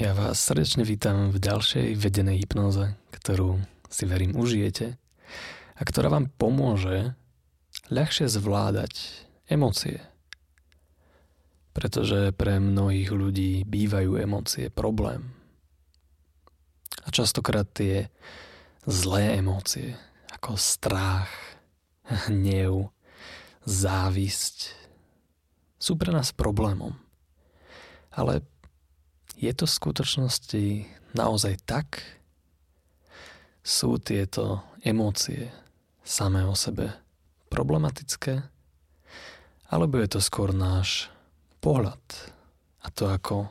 Ja vás srdečne vítam v ďalšej vedenej hypnoze, ktorú si verím užijete a ktorá vám pomôže ľahšie zvládať emócie. Pretože pre mnohých ľudí bývajú emócie problém. A častokrát tie zlé emócie, ako strach, hnev, závisť, sú pre nás problémom. Ale je to v skutočnosti naozaj tak? Sú tieto emócie samé o sebe problematické? Alebo je to skôr náš pohľad a to, ako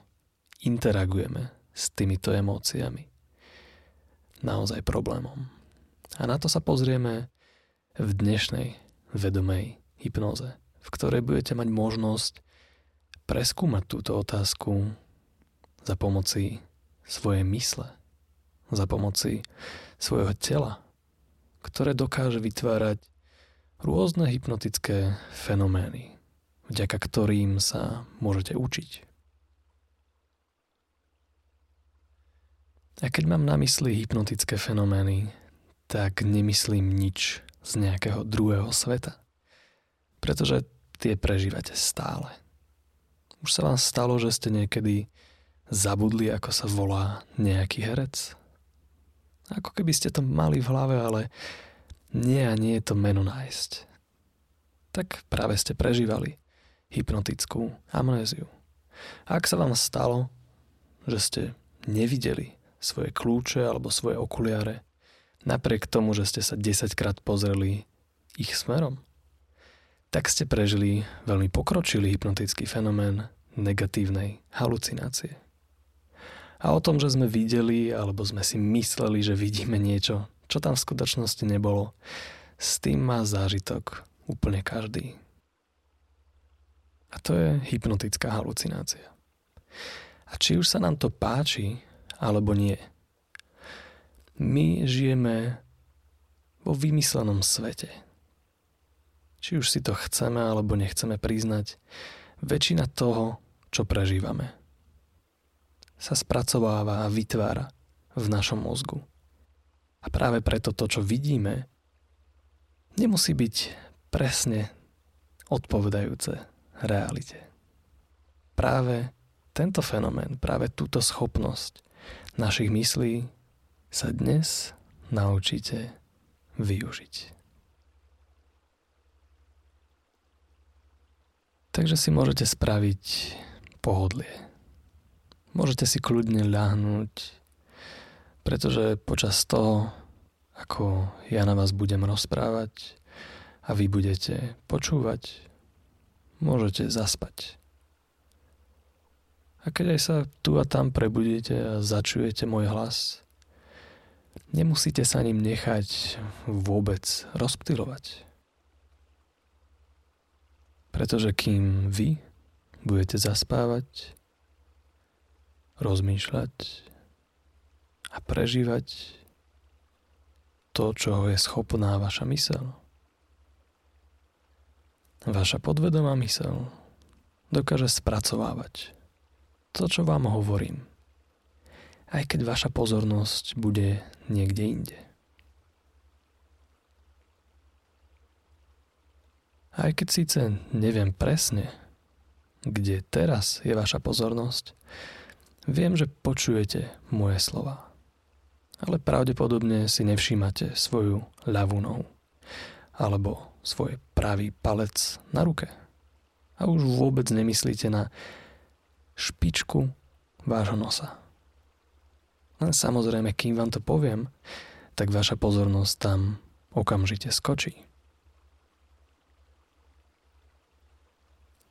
interagujeme s týmito emóciami naozaj problémom? A na to sa pozrieme v dnešnej vedomej hypnoze, v ktorej budete mať možnosť preskúmať túto otázku za pomoci svojej mysle, za pomoci svojho tela, ktoré dokáže vytvárať rôzne hypnotické fenomény, vďaka ktorým sa môžete učiť. A keď mám na mysli hypnotické fenomény, tak nemyslím nič z nejakého druhého sveta. Pretože tie prežívate stále. Už sa vám stalo, že ste niekedy zabudli, ako sa volá nejaký herec? Ako keby ste to mali v hlave, ale nie a nie je to meno nájsť. Tak práve ste prežívali hypnotickú amnéziu. Ak sa vám stalo, že ste nevideli svoje kľúče alebo svoje okuliare, napriek tomu, že ste sa 10 krát pozreli ich smerom, tak ste prežili veľmi pokročilý hypnotický fenomén negatívnej halucinácie. A o tom, že sme videli alebo sme si mysleli, že vidíme niečo, čo tam v skutočnosti nebolo, s tým má zážitok úplne každý. A to je hypnotická halucinácia. A či už sa nám to páči, alebo nie. My žijeme vo vymyslenom svete. Či už si to chceme alebo nechceme priznať, väčšina toho, čo prežívame, sa spracováva a vytvára v našom mozgu. A práve preto to, čo vidíme, nemusí byť presne odpovedajúce realite. Práve tento fenomén, práve túto schopnosť našich myslí sa dnes naučíte využiť. Takže si môžete spraviť pohodlie Môžete si kľudne ľahnúť, pretože počas toho, ako ja na vás budem rozprávať a vy budete počúvať, môžete zaspať. A keď aj sa tu a tam prebudíte a začujete môj hlas, nemusíte sa ním nechať vôbec rozptylovať. Pretože kým vy budete zaspávať, rozmýšľať a prežívať to, čo je schopná vaša mysel. Vaša podvedomá mysel dokáže spracovávať to, čo vám hovorím, aj keď vaša pozornosť bude niekde inde. Aj keď síce neviem presne, kde teraz je vaša pozornosť, Viem, že počujete moje slova, ale pravdepodobne si nevšímate svoju ľavú nohu alebo svoj pravý palec na ruke. A už vôbec nemyslíte na špičku vášho nosa. Len samozrejme, kým vám to poviem, tak vaša pozornosť tam okamžite skočí.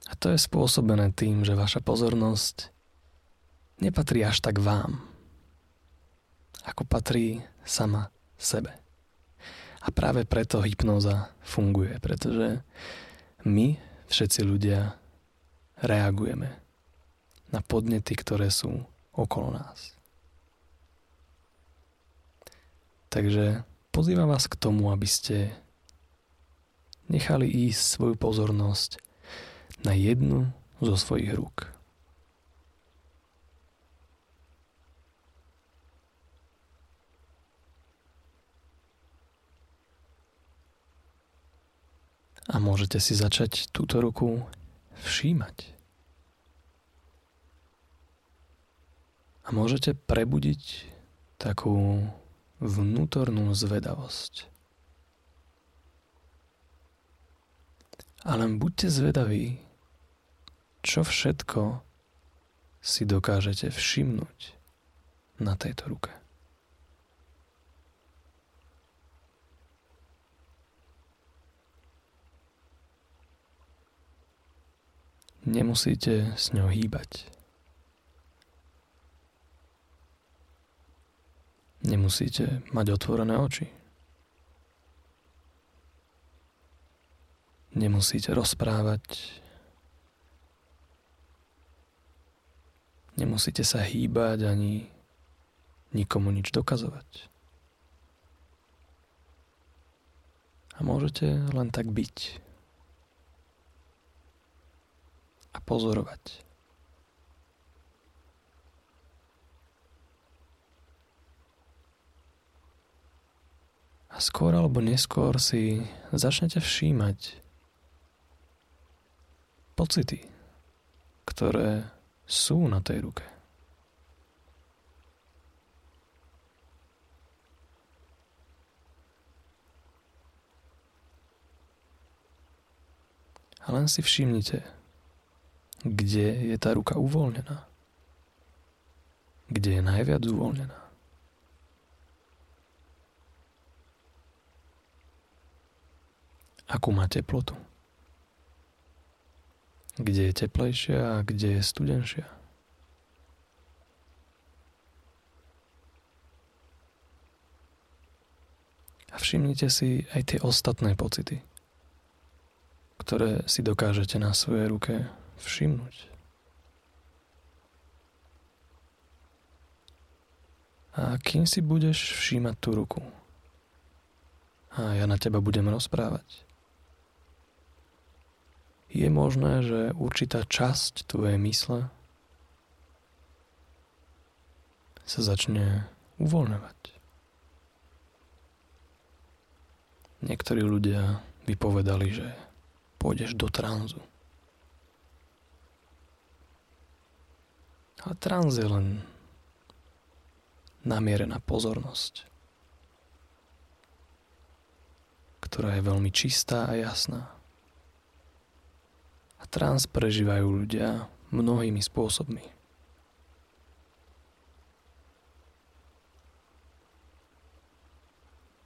A to je spôsobené tým, že vaša pozornosť nepatrí až tak vám, ako patrí sama sebe. A práve preto hypnóza funguje, pretože my, všetci ľudia, reagujeme na podnety, ktoré sú okolo nás. Takže pozývam vás k tomu, aby ste nechali ísť svoju pozornosť na jednu zo svojich rúk. A môžete si začať túto ruku všímať. A môžete prebudiť takú vnútornú zvedavosť. A len buďte zvedaví, čo všetko si dokážete všimnúť na tejto ruke. Nemusíte s ňou hýbať. Nemusíte mať otvorené oči. Nemusíte rozprávať. Nemusíte sa hýbať ani nikomu nič dokazovať. A môžete len tak byť. A pozorovať. A skôr alebo neskôr si začnete všímať pocity, ktoré sú na tej ruke. A len si všimnite, kde je tá ruka uvoľnená. Kde je najviac uvoľnená. Akú má teplotu? Kde je teplejšia a kde je studenšia? A všimnite si aj tie ostatné pocity, ktoré si dokážete na svojej ruke všimnúť. A kým si budeš všímať tú ruku? A ja na teba budem rozprávať je možné, že určitá časť tvojej mysle sa začne uvoľňovať. Niektorí ľudia vypovedali, že pôjdeš do tranzu. A trans je len namierená pozornosť, ktorá je veľmi čistá a jasná. A trans prežívajú ľudia mnohými spôsobmi.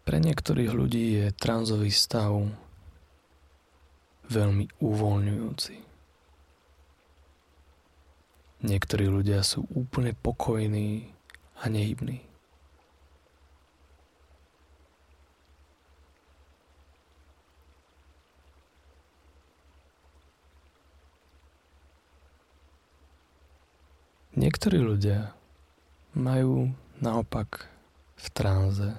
Pre niektorých ľudí je transový stav veľmi uvoľňujúci. Niektorí ľudia sú úplne pokojní a nehybní. Niektorí ľudia majú naopak v tranze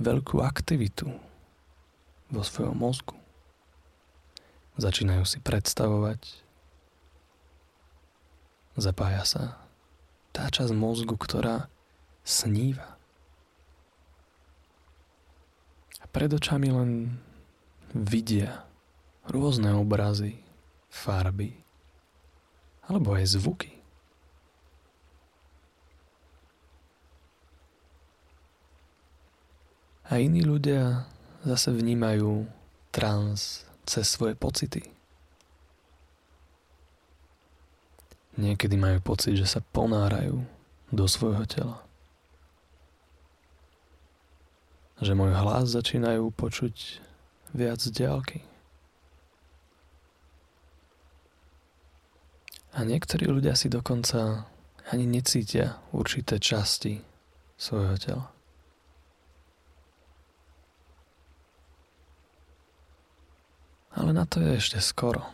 veľkú aktivitu vo svojom mozgu. Začínajú si predstavovať, zapája sa tá časť mozgu, ktorá sníva. A pred očami len vidia rôzne obrazy, farby alebo aj zvuky. A iní ľudia zase vnímajú trans cez svoje pocity. Niekedy majú pocit, že sa ponárajú do svojho tela. Že môj hlas začínajú počuť viac z diálky. A niektorí ľudia si dokonca ani necítia určité časti svojho tela. Ale na to je ešte skoro.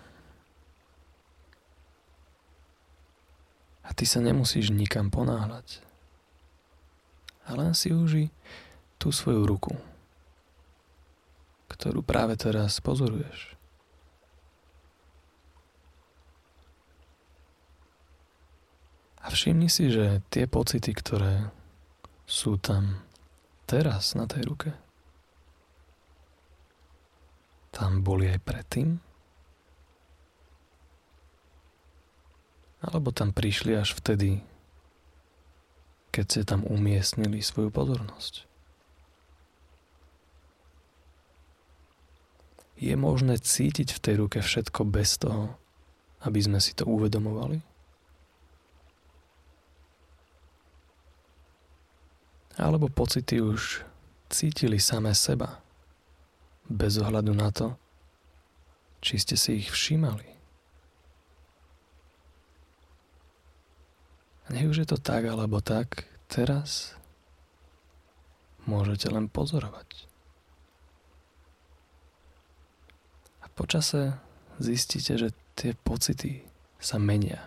A ty sa nemusíš nikam ponáhľať. A len si uži tú svoju ruku, ktorú práve teraz pozoruješ. A všimni si, že tie pocity, ktoré sú tam teraz na tej ruke, tam boli aj predtým? Alebo tam prišli až vtedy, keď ste tam umiestnili svoju pozornosť? Je možné cítiť v tej ruke všetko bez toho, aby sme si to uvedomovali? Alebo pocity už cítili samé seba, bez ohľadu na to, či ste si ich všímali. A nech už je to tak alebo tak, teraz môžete len pozorovať. počase zistíte, že tie pocity sa menia.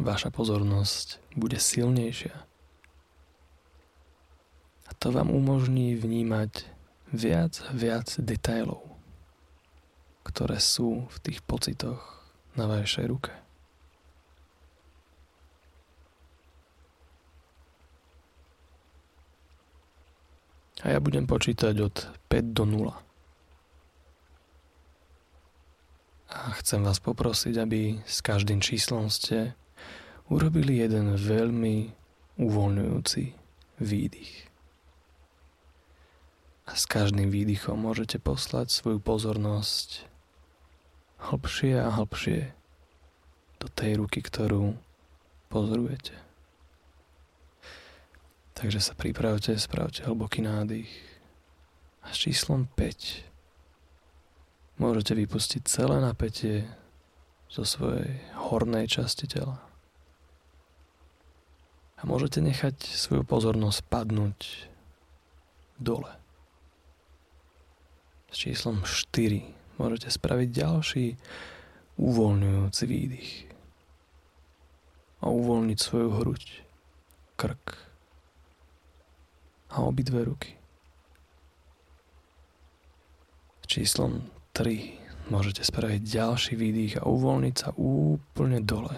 Vaša pozornosť bude silnejšia. A to vám umožní vnímať viac a viac detailov, ktoré sú v tých pocitoch na vašej ruke. A ja budem počítať od 5 do 0. A chcem vás poprosiť, aby s každým číslom ste urobili jeden veľmi uvoľňujúci výdych. A s každým výdychom môžete poslať svoju pozornosť hlbšie a hlbšie do tej ruky, ktorú pozorujete. Takže sa pripravte, spravte hlboký nádych. A s číslom 5 môžete vypustiť celé napätie zo svojej hornej časti tela. A môžete nechať svoju pozornosť padnúť dole. S číslom 4 môžete spraviť ďalší uvoľňujúci výdych a uvoľniť svoju hruď, krk, a obidve ruky. Číslom 3 môžete spraviť ďalší výdych a uvoľniť sa úplne dole,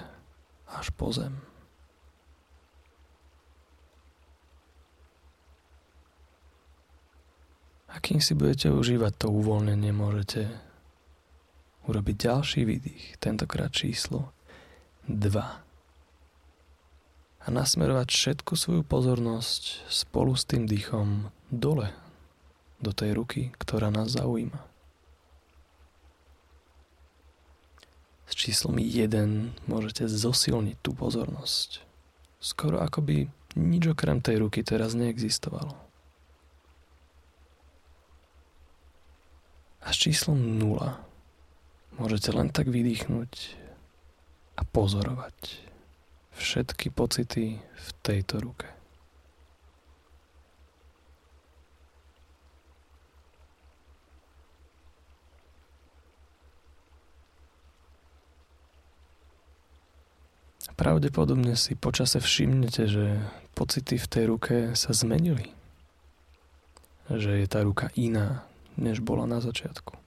až po zem. A kým si budete užívať to uvoľnenie, môžete urobiť ďalší výdych, tentokrát číslo 2 a nasmerovať všetku svoju pozornosť spolu s tým dýchom dole do tej ruky, ktorá nás zaujíma. S číslom 1 môžete zosilniť tú pozornosť. Skoro ako by nič okrem tej ruky teraz neexistovalo. A s číslom 0 môžete len tak vydýchnuť a pozorovať všetky pocity v tejto ruke. Pravdepodobne si počase všimnete, že pocity v tej ruke sa zmenili. Že je tá ruka iná, než bola na začiatku.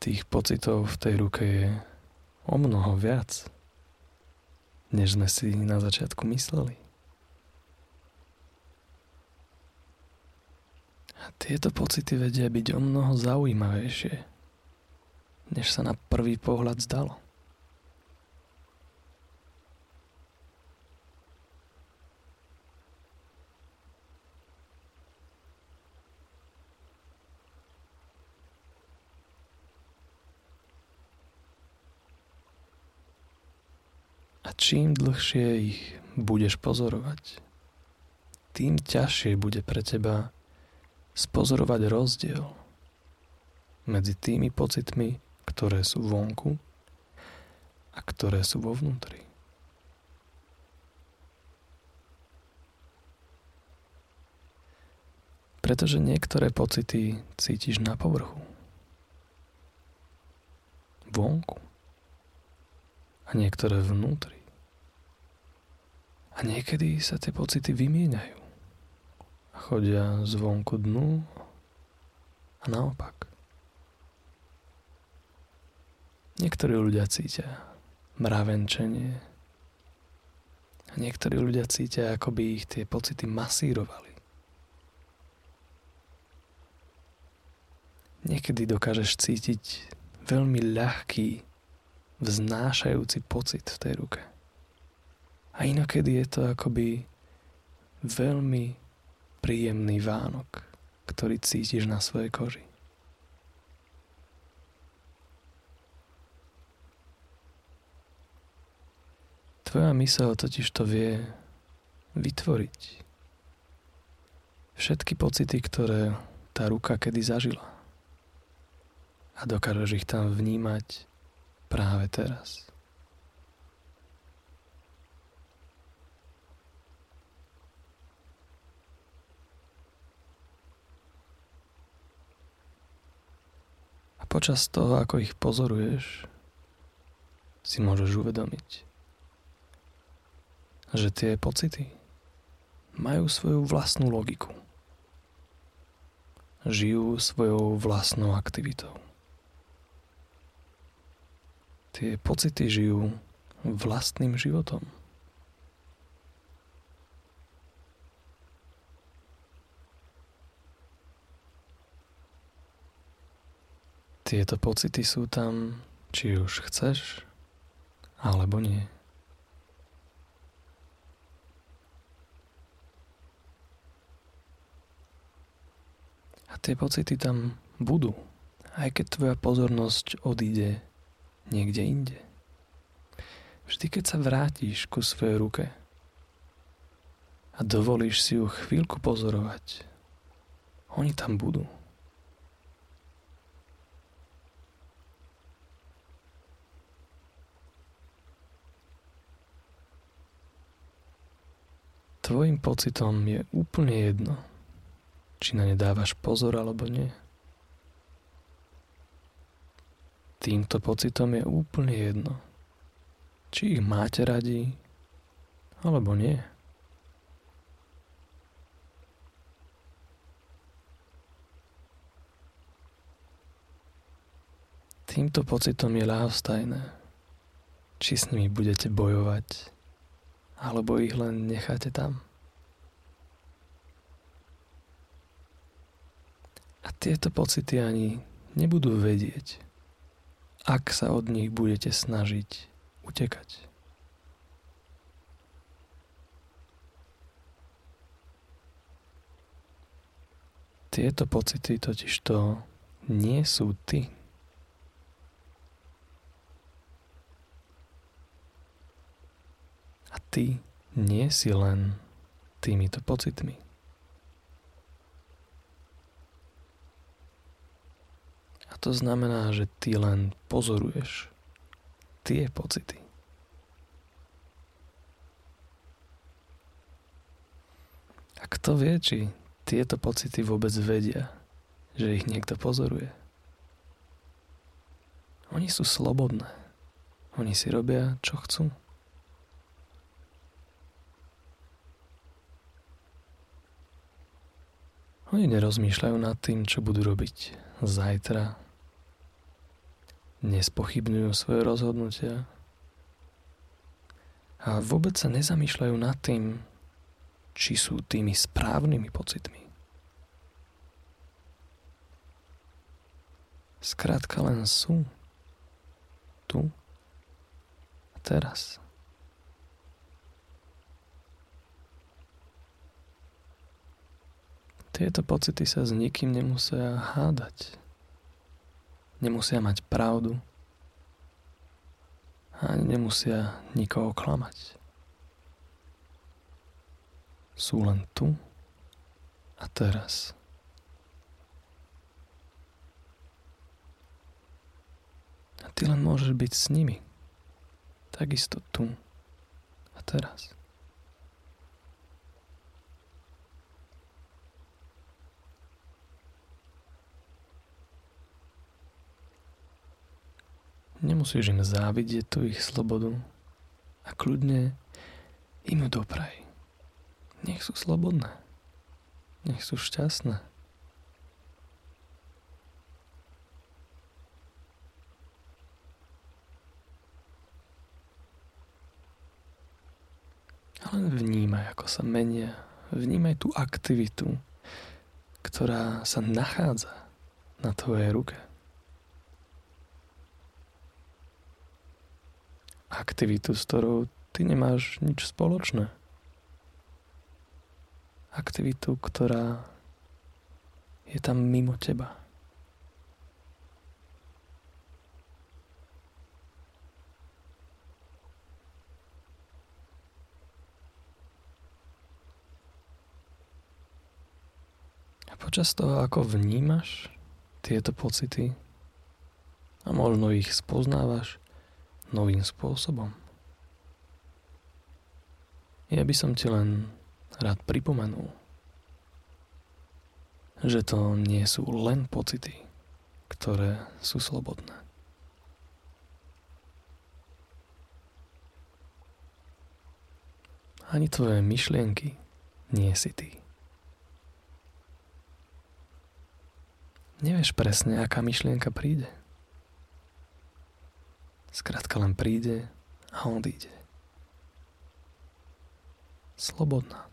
tých pocitov v tej ruke je o mnoho viac, než sme si na začiatku mysleli. A tieto pocity vedia byť o mnoho zaujímavejšie, než sa na prvý pohľad zdalo. Čím dlhšie ich budeš pozorovať, tým ťažšie bude pre teba spozorovať rozdiel medzi tými pocitmi, ktoré sú vonku a ktoré sú vo vnútri. Pretože niektoré pocity cítiš na povrchu. Vonku. A niektoré vnútri. A niekedy sa tie pocity vymieňajú. Chodia zvonku dnu a naopak. Niektorí ľudia cítia mravenčenie. A niektorí ľudia cítia, ako by ich tie pocity masírovali. Niekedy dokážeš cítiť veľmi ľahký, vznášajúci pocit v tej ruke. A inokedy je to akoby veľmi príjemný Vánok, ktorý cítiš na svojej koži. Tvoja mysel totiž to vie vytvoriť všetky pocity, ktoré tá ruka kedy zažila. A dokážeš ich tam vnímať práve teraz. Počas toho, ako ich pozoruješ, si môžeš uvedomiť, že tie pocity majú svoju vlastnú logiku. Žijú svojou vlastnou aktivitou. Tie pocity žijú vlastným životom. Tieto pocity sú tam, či už chceš, alebo nie. tie pocity tam budú, aj keď tvoja pozornosť odíde niekde inde. Vždy, keď sa vrátiš ku svojej ruke a dovolíš si ju chvíľku pozorovať, oni tam budú. Tvojim pocitom je úplne jedno, či na ne dávaš pozor alebo nie. Týmto pocitom je úplne jedno, či ich máte radi alebo nie. Týmto pocitom je ľahostajné, či s nimi budete bojovať, alebo ich len necháte tam. A tieto pocity ani nebudú vedieť, ak sa od nich budete snažiť utekať. Tieto pocity totiž to nie sú ty. A ty nie si len týmito pocitmi. to znamená, že ty len pozoruješ tie pocity. A kto vie, či tieto pocity vôbec vedia, že ich niekto pozoruje? Oni sú slobodné. Oni si robia, čo chcú. Oni nerozmýšľajú nad tým, čo budú robiť zajtra, nespochybňujú svoje rozhodnutia a vôbec sa nezamýšľajú nad tým, či sú tými správnymi pocitmi. Skrátka len sú tu a teraz. Tieto pocity sa s nikým nemusia hádať nemusia mať pravdu a nemusia nikoho klamať. Sú len tu a teraz. A ty len môžeš byť s nimi. Takisto tu a teraz. Nemusíš im závidieť tu ich slobodu a kľudne im ju dopraj. Nech sú slobodné. Nech sú šťastné. len vnímaj, ako sa menia. Vnímaj tú aktivitu, ktorá sa nachádza na tvojej ruke. Aktivitu, s ktorou ty nemáš nič spoločné. Aktivitu, ktorá je tam mimo teba. počas toho, ako vnímaš tieto pocity a možno ich spoznávaš novým spôsobom. Ja by som ti len rád pripomenul, že to nie sú len pocity, ktoré sú slobodné. Ani tvoje myšlienky nie si ty. Nevieš presne, aká myšlienka príde. Skrátka len príde a odíde. Slobodná.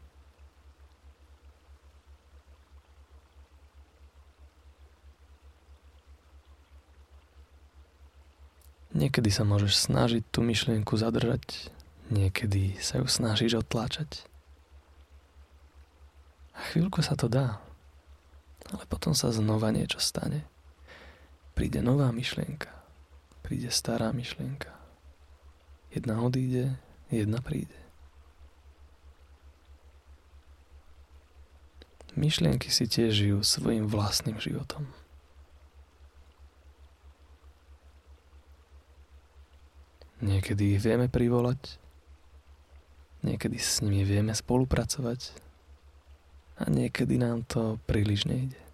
Niekedy sa môžeš snažiť tú myšlienku zadržať, niekedy sa ju snažíš otláčať. A chvíľku sa to dá, ale potom sa znova niečo stane. Príde nová myšlienka. Príde stará myšlienka. Jedna odíde, jedna príde. Myšlienky si tiež žijú svojim vlastným životom. Niekedy ich vieme privolať, niekedy s nimi vieme spolupracovať, a niekedy nám to príliš nejde.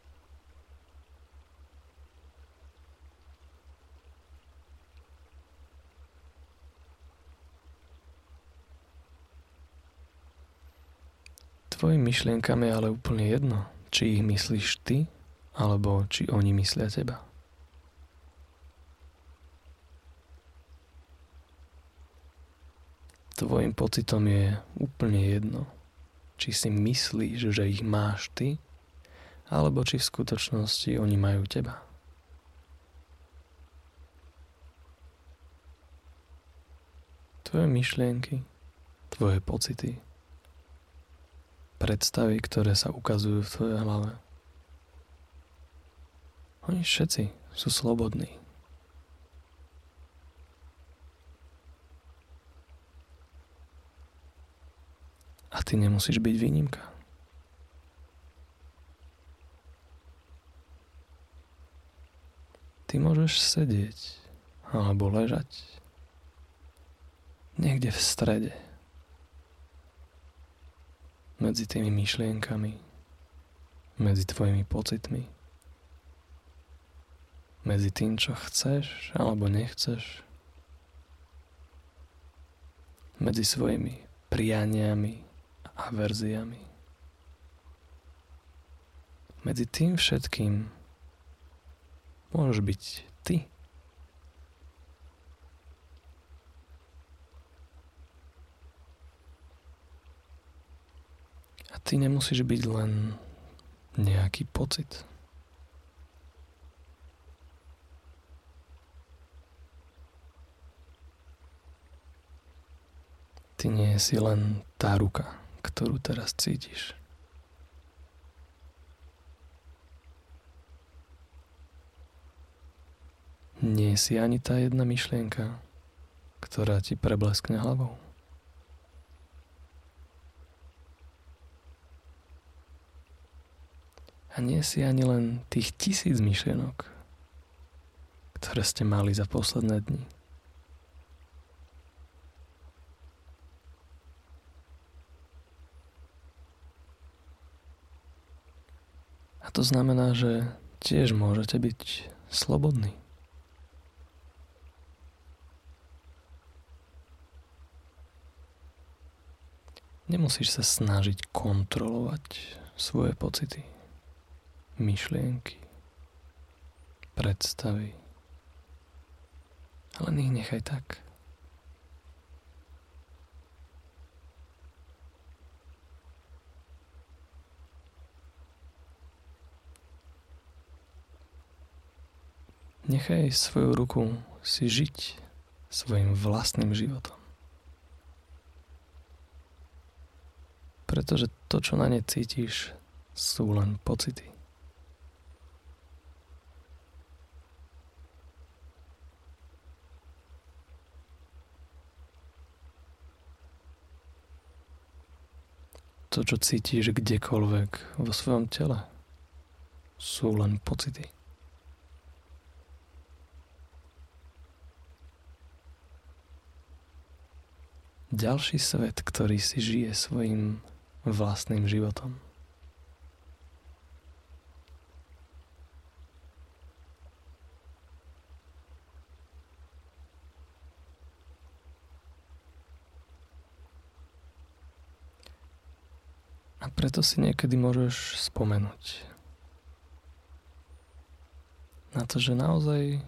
Tvojim myšlienkam je ale úplne jedno, či ich myslíš ty, alebo či oni myslia teba. Tvojim pocitom je úplne jedno, či si myslíš, že ich máš ty, alebo či v skutočnosti oni majú teba. Tvoje myšlienky, tvoje pocity, predstavy, ktoré sa ukazujú v tvojej hlave. Oni všetci sú slobodní. A ty nemusíš byť výnimka. Ty môžeš sedieť alebo ležať niekde v strede medzi tými myšlienkami, medzi tvojimi pocitmi, medzi tým, čo chceš alebo nechceš, medzi svojimi prianiami a verziami. Medzi tým všetkým môžeš byť ty. Ty nemusíš byť len nejaký pocit. Ty nie si len tá ruka, ktorú teraz cítiš. Nie si ani tá jedna myšlienka, ktorá ti prebleskne hlavou. A nie si ani len tých tisíc myšlienok, ktoré ste mali za posledné dni. to znamená, že tiež môžete byť slobodní. Nemusíš sa snažiť kontrolovať svoje pocity, myšlienky, predstavy. Ale ich nechaj tak. Nechaj svoju ruku si žiť svojim vlastným životom. Pretože to, čo na ne cítiš, sú len pocity. To, čo cítiš kdekoľvek vo svojom tele, sú len pocity. Ďalší svet, ktorý si žije svojim vlastným životom. Preto si niekedy môžeš spomenúť na to, že naozaj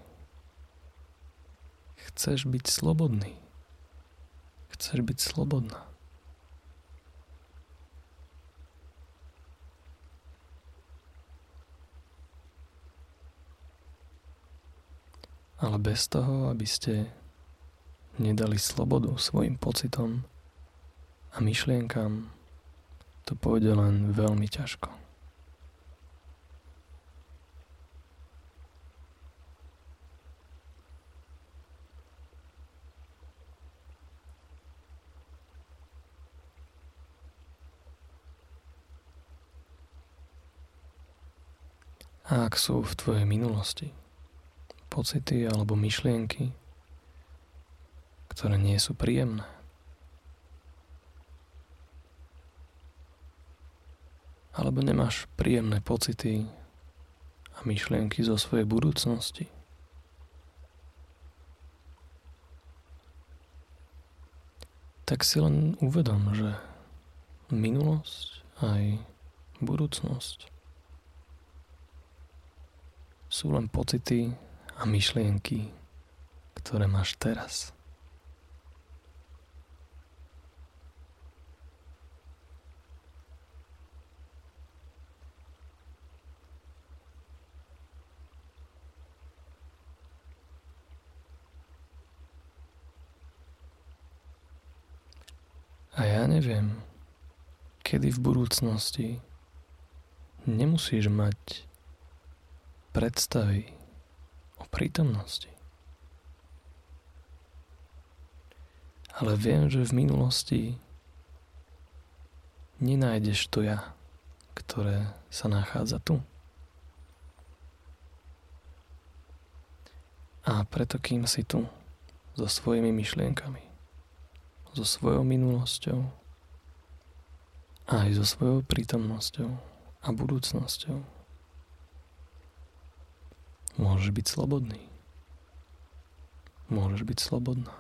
chceš byť slobodný. Chceš byť slobodná. Ale bez toho, aby ste nedali slobodu svojim pocitom a myšlienkam, to pôjde len veľmi ťažko. A ak sú v tvojej minulosti pocity alebo myšlienky, ktoré nie sú príjemné, alebo nemáš príjemné pocity a myšlienky zo svojej budúcnosti. Tak si len uvedom, že minulosť aj budúcnosť sú len pocity a myšlienky, ktoré máš teraz. A ja neviem, kedy v budúcnosti nemusíš mať predstavy o prítomnosti. Ale viem, že v minulosti nenájdeš to ja, ktoré sa nachádza tu. A preto kým si tu, so svojimi myšlienkami, so svojou minulosťou, aj so svojou prítomnosťou a budúcnosťou. Môžeš byť slobodný. Môžeš byť slobodná.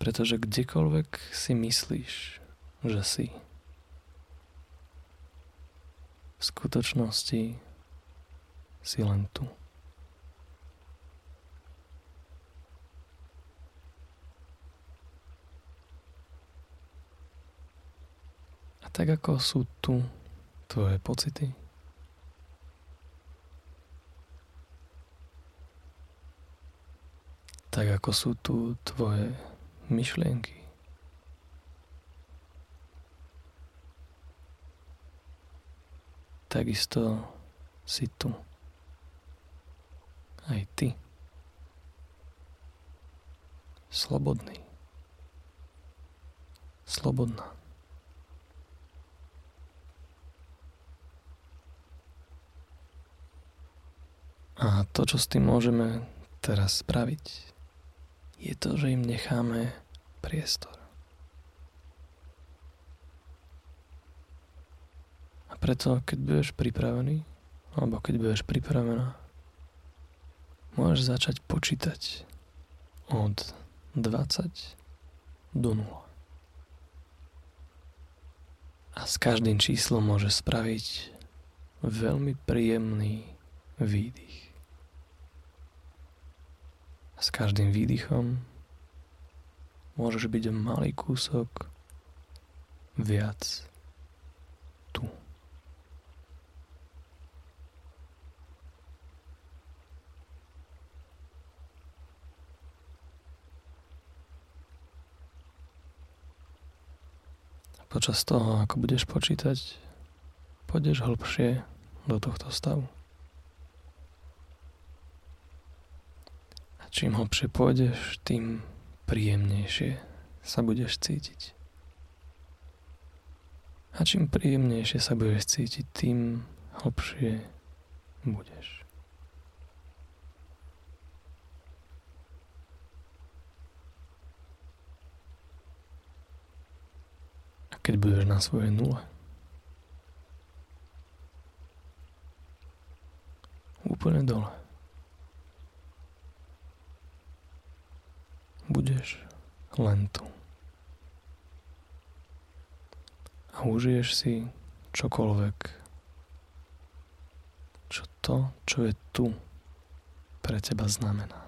Pretože kdekoľvek si myslíš, že si, v skutočnosti si len tu. Tak ako sú tu tvoje pocity. Tak ako sú tu tvoje myšlienky. Takisto si tu. Aj ty. Slobodný. Slobodná. A to, čo s tým môžeme teraz spraviť, je to, že im necháme priestor. A preto, keď budeš pripravený, alebo keď budeš pripravená, môžeš začať počítať od 20 do 0. A s každým číslom môžeš spraviť veľmi príjemný výdych. S každým výdychom môžeš byť malý kúsok viac tu. Počas toho, ako budeš počítať, pôjdeš hlbšie do tohto stavu. Čím hlbšie pôjdeš, tým príjemnejšie sa budeš cítiť. A čím príjemnejšie sa budeš cítiť, tým hlbšie budeš. keď budeš na svojej nule. Úplne dole. Budeš len tu. A užiješ si čokoľvek, čo to, čo je tu, pre teba znamená.